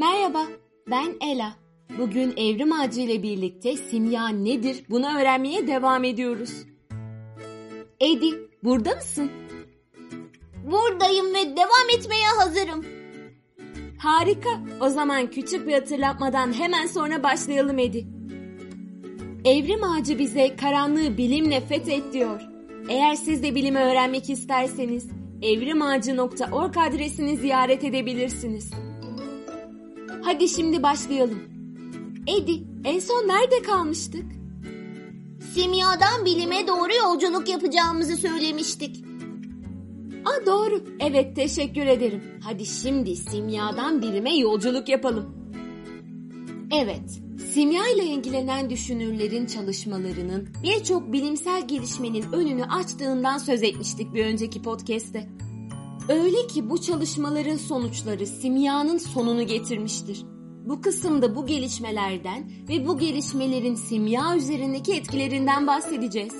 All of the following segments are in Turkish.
Merhaba, ben Ela. Bugün Evrim Ağacı ile birlikte simya nedir bunu öğrenmeye devam ediyoruz. Edi, burada mısın? Buradayım ve devam etmeye hazırım. Harika. O zaman küçük bir hatırlatmadan hemen sonra başlayalım Edi. Evrim Ağacı bize karanlığı bilimle fethet diyor. Eğer siz de bilimi öğrenmek isterseniz evrimağacı.org adresini ziyaret edebilirsiniz. Hadi şimdi başlayalım. Edi, en son nerede kalmıştık? Simyadan bilime doğru yolculuk yapacağımızı söylemiştik. Aa doğru. Evet teşekkür ederim. Hadi şimdi simyadan bilime yolculuk yapalım. Evet, simya ile ilgilenen düşünürlerin çalışmalarının birçok bilimsel gelişmenin önünü açtığından söz etmiştik bir önceki podcast'te. Öyle ki bu çalışmaların sonuçları simyanın sonunu getirmiştir. Bu kısımda bu gelişmelerden ve bu gelişmelerin simya üzerindeki etkilerinden bahsedeceğiz.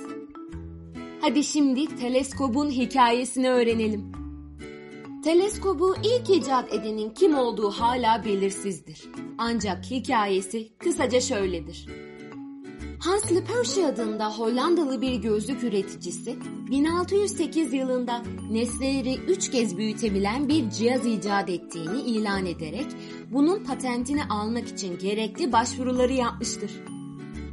Hadi şimdi teleskobun hikayesini öğrenelim. Teleskobu ilk icat edenin kim olduğu hala belirsizdir. Ancak hikayesi kısaca şöyledir. Hans Lippershey adında Hollandalı bir gözlük üreticisi 1608 yılında nesneleri üç kez büyütebilen bir cihaz icat ettiğini ilan ederek bunun patentini almak için gerekli başvuruları yapmıştır.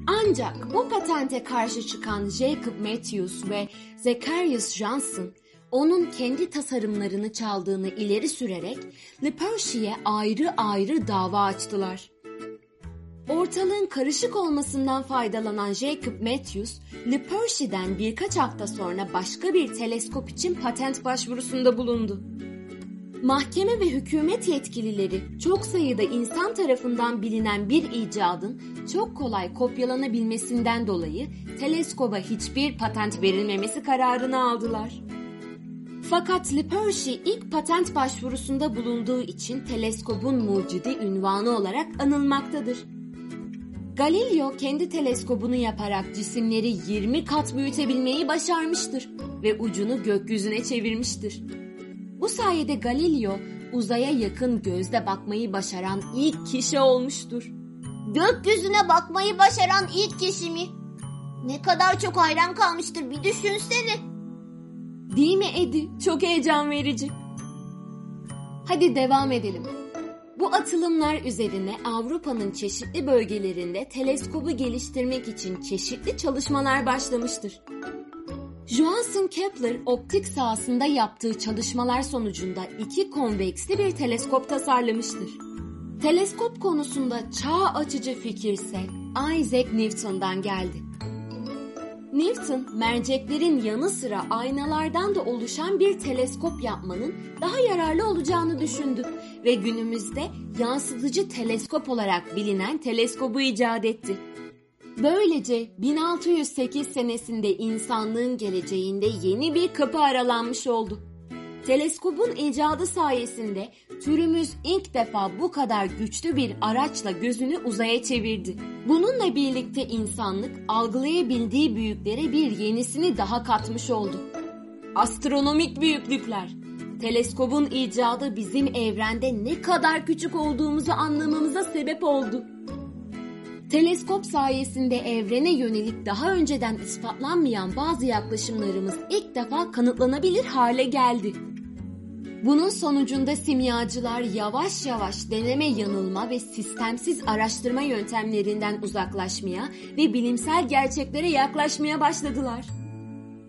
Ancak bu patente karşı çıkan Jacob Matthews ve Zacharias Johnson onun kendi tasarımlarını çaldığını ileri sürerek Lippershey'e ayrı ayrı dava açtılar. Ortalığın karışık olmasından faydalanan Jacob Matthews, Lippershey'den birkaç hafta sonra başka bir teleskop için patent başvurusunda bulundu. Mahkeme ve hükümet yetkilileri çok sayıda insan tarafından bilinen bir icadın çok kolay kopyalanabilmesinden dolayı teleskoba hiçbir patent verilmemesi kararını aldılar. Fakat Lippershey ilk patent başvurusunda bulunduğu için teleskobun mucidi ünvanı olarak anılmaktadır. Galileo kendi teleskobunu yaparak cisimleri 20 kat büyütebilmeyi başarmıştır ve ucunu gökyüzüne çevirmiştir. Bu sayede Galileo uzaya yakın gözle bakmayı başaran ilk kişi olmuştur. Gökyüzüne bakmayı başaran ilk kişi mi? Ne kadar çok hayran kalmıştır bir düşünsene. Değil mi Edi? Çok heyecan verici. Hadi devam edelim. Bu atılımlar üzerine Avrupa'nın çeşitli bölgelerinde teleskobu geliştirmek için çeşitli çalışmalar başlamıştır. Johansen Kepler optik sahasında yaptığı çalışmalar sonucunda iki konveksli bir teleskop tasarlamıştır. Teleskop konusunda çağ açıcı fikir ise Isaac Newton'dan geldi. Newton, merceklerin yanı sıra aynalardan da oluşan bir teleskop yapmanın daha yararlı olacağını düşündü ve günümüzde yansıtıcı teleskop olarak bilinen teleskobu icat etti. Böylece 1608 senesinde insanlığın geleceğinde yeni bir kapı aralanmış oldu. Teleskobun icadı sayesinde türümüz ilk defa bu kadar güçlü bir araçla gözünü uzaya çevirdi. Bununla birlikte insanlık algılayabildiği büyüklere bir yenisini daha katmış oldu. Astronomik büyüklükler. Teleskobun icadı bizim evrende ne kadar küçük olduğumuzu anlamamıza sebep oldu. Teleskop sayesinde evrene yönelik daha önceden ispatlanmayan bazı yaklaşımlarımız ilk defa kanıtlanabilir hale geldi. Bunun sonucunda simyacılar yavaş yavaş deneme yanılma ve sistemsiz araştırma yöntemlerinden uzaklaşmaya ve bilimsel gerçeklere yaklaşmaya başladılar.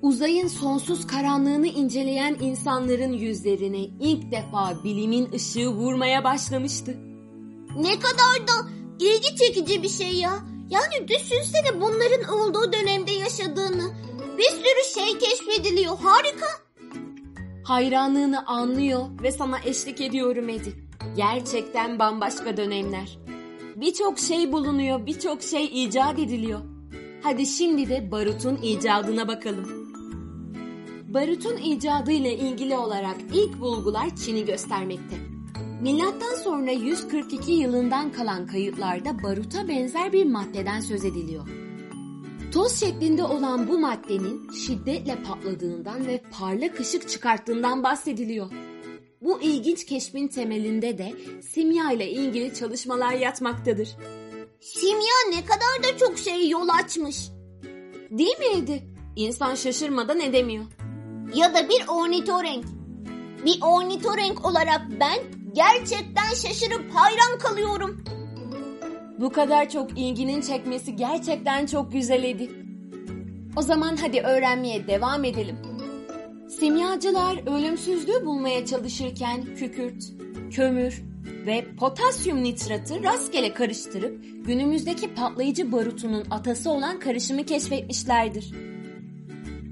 Uzayın sonsuz karanlığını inceleyen insanların yüzlerine ilk defa bilimin ışığı vurmaya başlamıştı. Ne kadar da ilgi çekici bir şey ya. Yani düşünsene bunların olduğu dönemde yaşadığını. Bir sürü şey keşfediliyor. Harika. Hayranlığını anlıyor ve sana eşlik ediyorum Edi. Gerçekten bambaşka dönemler. Birçok şey bulunuyor, birçok şey icat ediliyor. Hadi şimdi de barutun icadına bakalım. Barutun icadı ile ilgili olarak ilk bulgular Çin'i göstermekte. Milattan sonra 142 yılından kalan kayıtlarda baruta benzer bir maddeden söz ediliyor. Toz şeklinde olan bu maddenin şiddetle patladığından ve parlak ışık çıkarttığından bahsediliyor. Bu ilginç keşfin temelinde de simya ile ilgili çalışmalar yatmaktadır. Simya ne kadar da çok şey yol açmış. Değil mi Edi? İnsan şaşırmadan edemiyor. Ya da bir ornitorenk. Bir ornitorenk olarak ben gerçekten şaşırıp hayran kalıyorum. Bu kadar çok ilginin çekmesi gerçekten çok güzel Edi. O zaman hadi öğrenmeye devam edelim. Simyacılar ölümsüzlüğü bulmaya çalışırken kükürt, kömür ve potasyum nitratı rastgele karıştırıp günümüzdeki patlayıcı barutunun atası olan karışımı keşfetmişlerdir.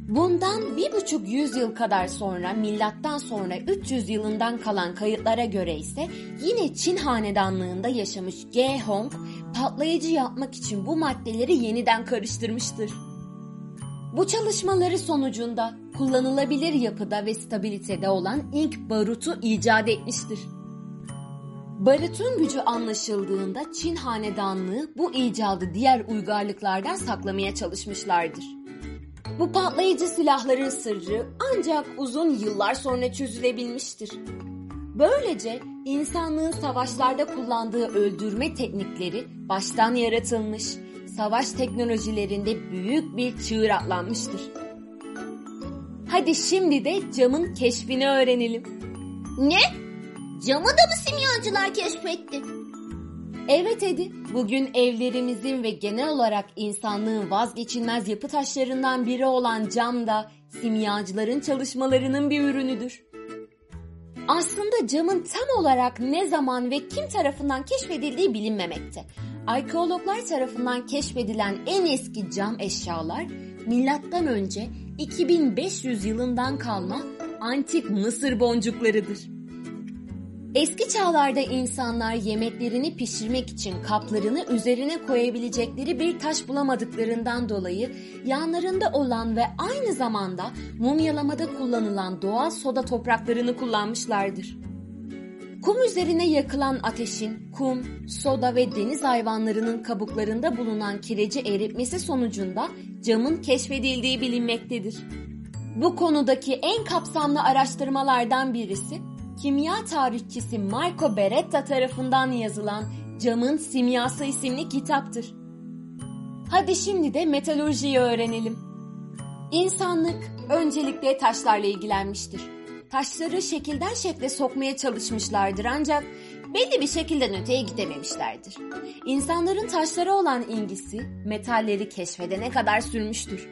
Bundan bir buçuk yüzyıl kadar sonra milattan sonra 300 yılından kalan kayıtlara göre ise yine Çin hanedanlığında yaşamış Ge Hong patlayıcı yapmak için bu maddeleri yeniden karıştırmıştır. Bu çalışmaları sonucunda kullanılabilir yapıda ve stabilitede olan ilk barutu icat etmiştir. Barutun gücü anlaşıldığında Çin hanedanlığı bu icadı diğer uygarlıklardan saklamaya çalışmışlardır. Bu patlayıcı silahların sırrı ancak uzun yıllar sonra çözülebilmiştir. Böylece insanlığın savaşlarda kullandığı öldürme teknikleri baştan yaratılmış, savaş teknolojilerinde büyük bir çığır atlanmıştır. Hadi şimdi de camın keşfini öğrenelim. Ne? Camı da mı simyacılar keşfetti? Evet Edi, bugün evlerimizin ve genel olarak insanlığın vazgeçilmez yapı taşlarından biri olan cam da simyacıların çalışmalarının bir ürünüdür. Aslında camın tam olarak ne zaman ve kim tarafından keşfedildiği bilinmemekte. Arkeologlar tarafından keşfedilen en eski cam eşyalar milattan önce 2500 yılından kalma antik Mısır boncuklarıdır. Eski çağlarda insanlar yemeklerini pişirmek için kaplarını üzerine koyabilecekleri bir taş bulamadıklarından dolayı yanlarında olan ve aynı zamanda mumyalamada kullanılan doğal soda topraklarını kullanmışlardır. Kum üzerine yakılan ateşin kum, soda ve deniz hayvanlarının kabuklarında bulunan kireci eritmesi sonucunda camın keşfedildiği bilinmektedir. Bu konudaki en kapsamlı araştırmalardan birisi kimya tarihçisi Marco Beretta tarafından yazılan Camın Simyası isimli kitaptır. Hadi şimdi de metalurjiyi öğrenelim. İnsanlık öncelikle taşlarla ilgilenmiştir. Taşları şekilden şekle sokmaya çalışmışlardır ancak belli bir şekilden öteye gidememişlerdir. İnsanların taşlara olan ilgisi metalleri keşfedene kadar sürmüştür.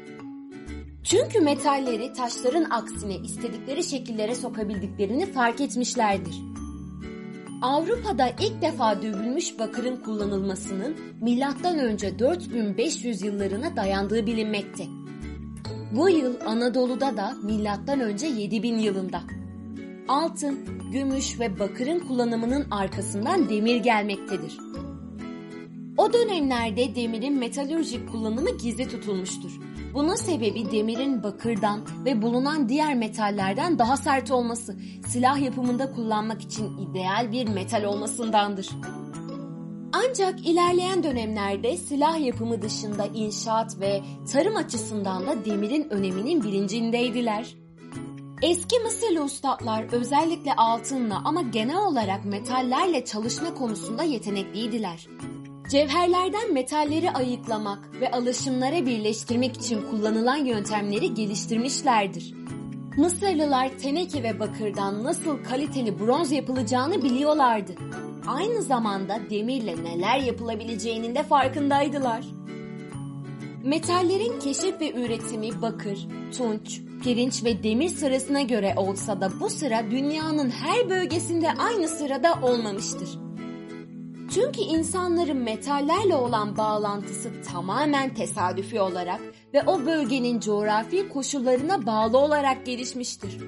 Çünkü metalleri taşların aksine istedikleri şekillere sokabildiklerini fark etmişlerdir. Avrupa'da ilk defa dövülmüş bakırın kullanılmasının önce 4500 yıllarına dayandığı bilinmekte. Bu yıl Anadolu'da da önce 7000 yılında. Altın, gümüş ve bakırın kullanımının arkasından demir gelmektedir. O dönemlerde demirin metalürjik kullanımı gizli tutulmuştur. Bunun sebebi demirin bakırdan ve bulunan diğer metallerden daha sert olması, silah yapımında kullanmak için ideal bir metal olmasındandır. Ancak ilerleyen dönemlerde silah yapımı dışında inşaat ve tarım açısından da demirin öneminin bilincindeydiler. Eski Mısırlı ustalar özellikle altınla ama genel olarak metallerle çalışma konusunda yetenekliydiler. Cevherlerden metalleri ayıklamak ve alaşımlara birleştirmek için kullanılan yöntemleri geliştirmişlerdir. Mısırlılar teneke ve bakırdan nasıl kaliteli bronz yapılacağını biliyorlardı. Aynı zamanda demirle neler yapılabileceğinin de farkındaydılar. Metallerin keşif ve üretimi bakır, tunç, pirinç ve demir sırasına göre olsa da bu sıra dünyanın her bölgesinde aynı sırada olmamıştır. Çünkü insanların metallerle olan bağlantısı tamamen tesadüfi olarak ve o bölgenin coğrafi koşullarına bağlı olarak gelişmiştir.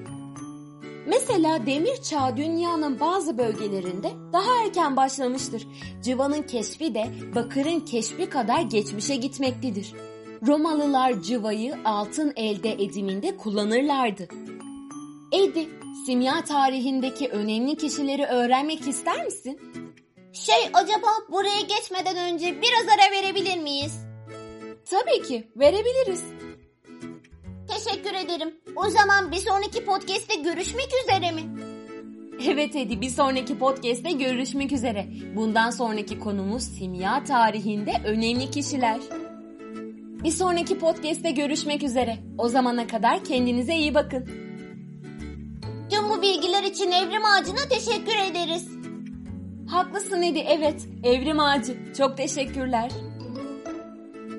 Mesela demir çağı dünyanın bazı bölgelerinde daha erken başlamıştır. Cıvanın keşfi de bakırın keşfi kadar geçmişe gitmektedir. Romalılar cıvayı altın elde ediminde kullanırlardı. Edi, simya tarihindeki önemli kişileri öğrenmek ister misin? Şey acaba buraya geçmeden önce biraz ara verebilir miyiz? Tabii ki, verebiliriz. Teşekkür ederim. O zaman bir sonraki podcast'te görüşmek üzere mi? Evet Edi bir sonraki podcast'te görüşmek üzere. Bundan sonraki konumuz simya tarihinde önemli kişiler. Bir sonraki podcast'te görüşmek üzere. O zamana kadar kendinize iyi bakın. Tüm bu bilgiler için Evrim Ağacı'na teşekkür ederiz. Haklısın Edi evet. Evrim Ağacı. Çok teşekkürler.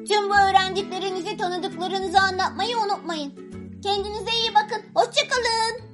Tüm bu öğrendiklerinizi tanıdıklarınızı anlatmayı unutmayın. Kendinize iyi bakın. Hoşçakalın.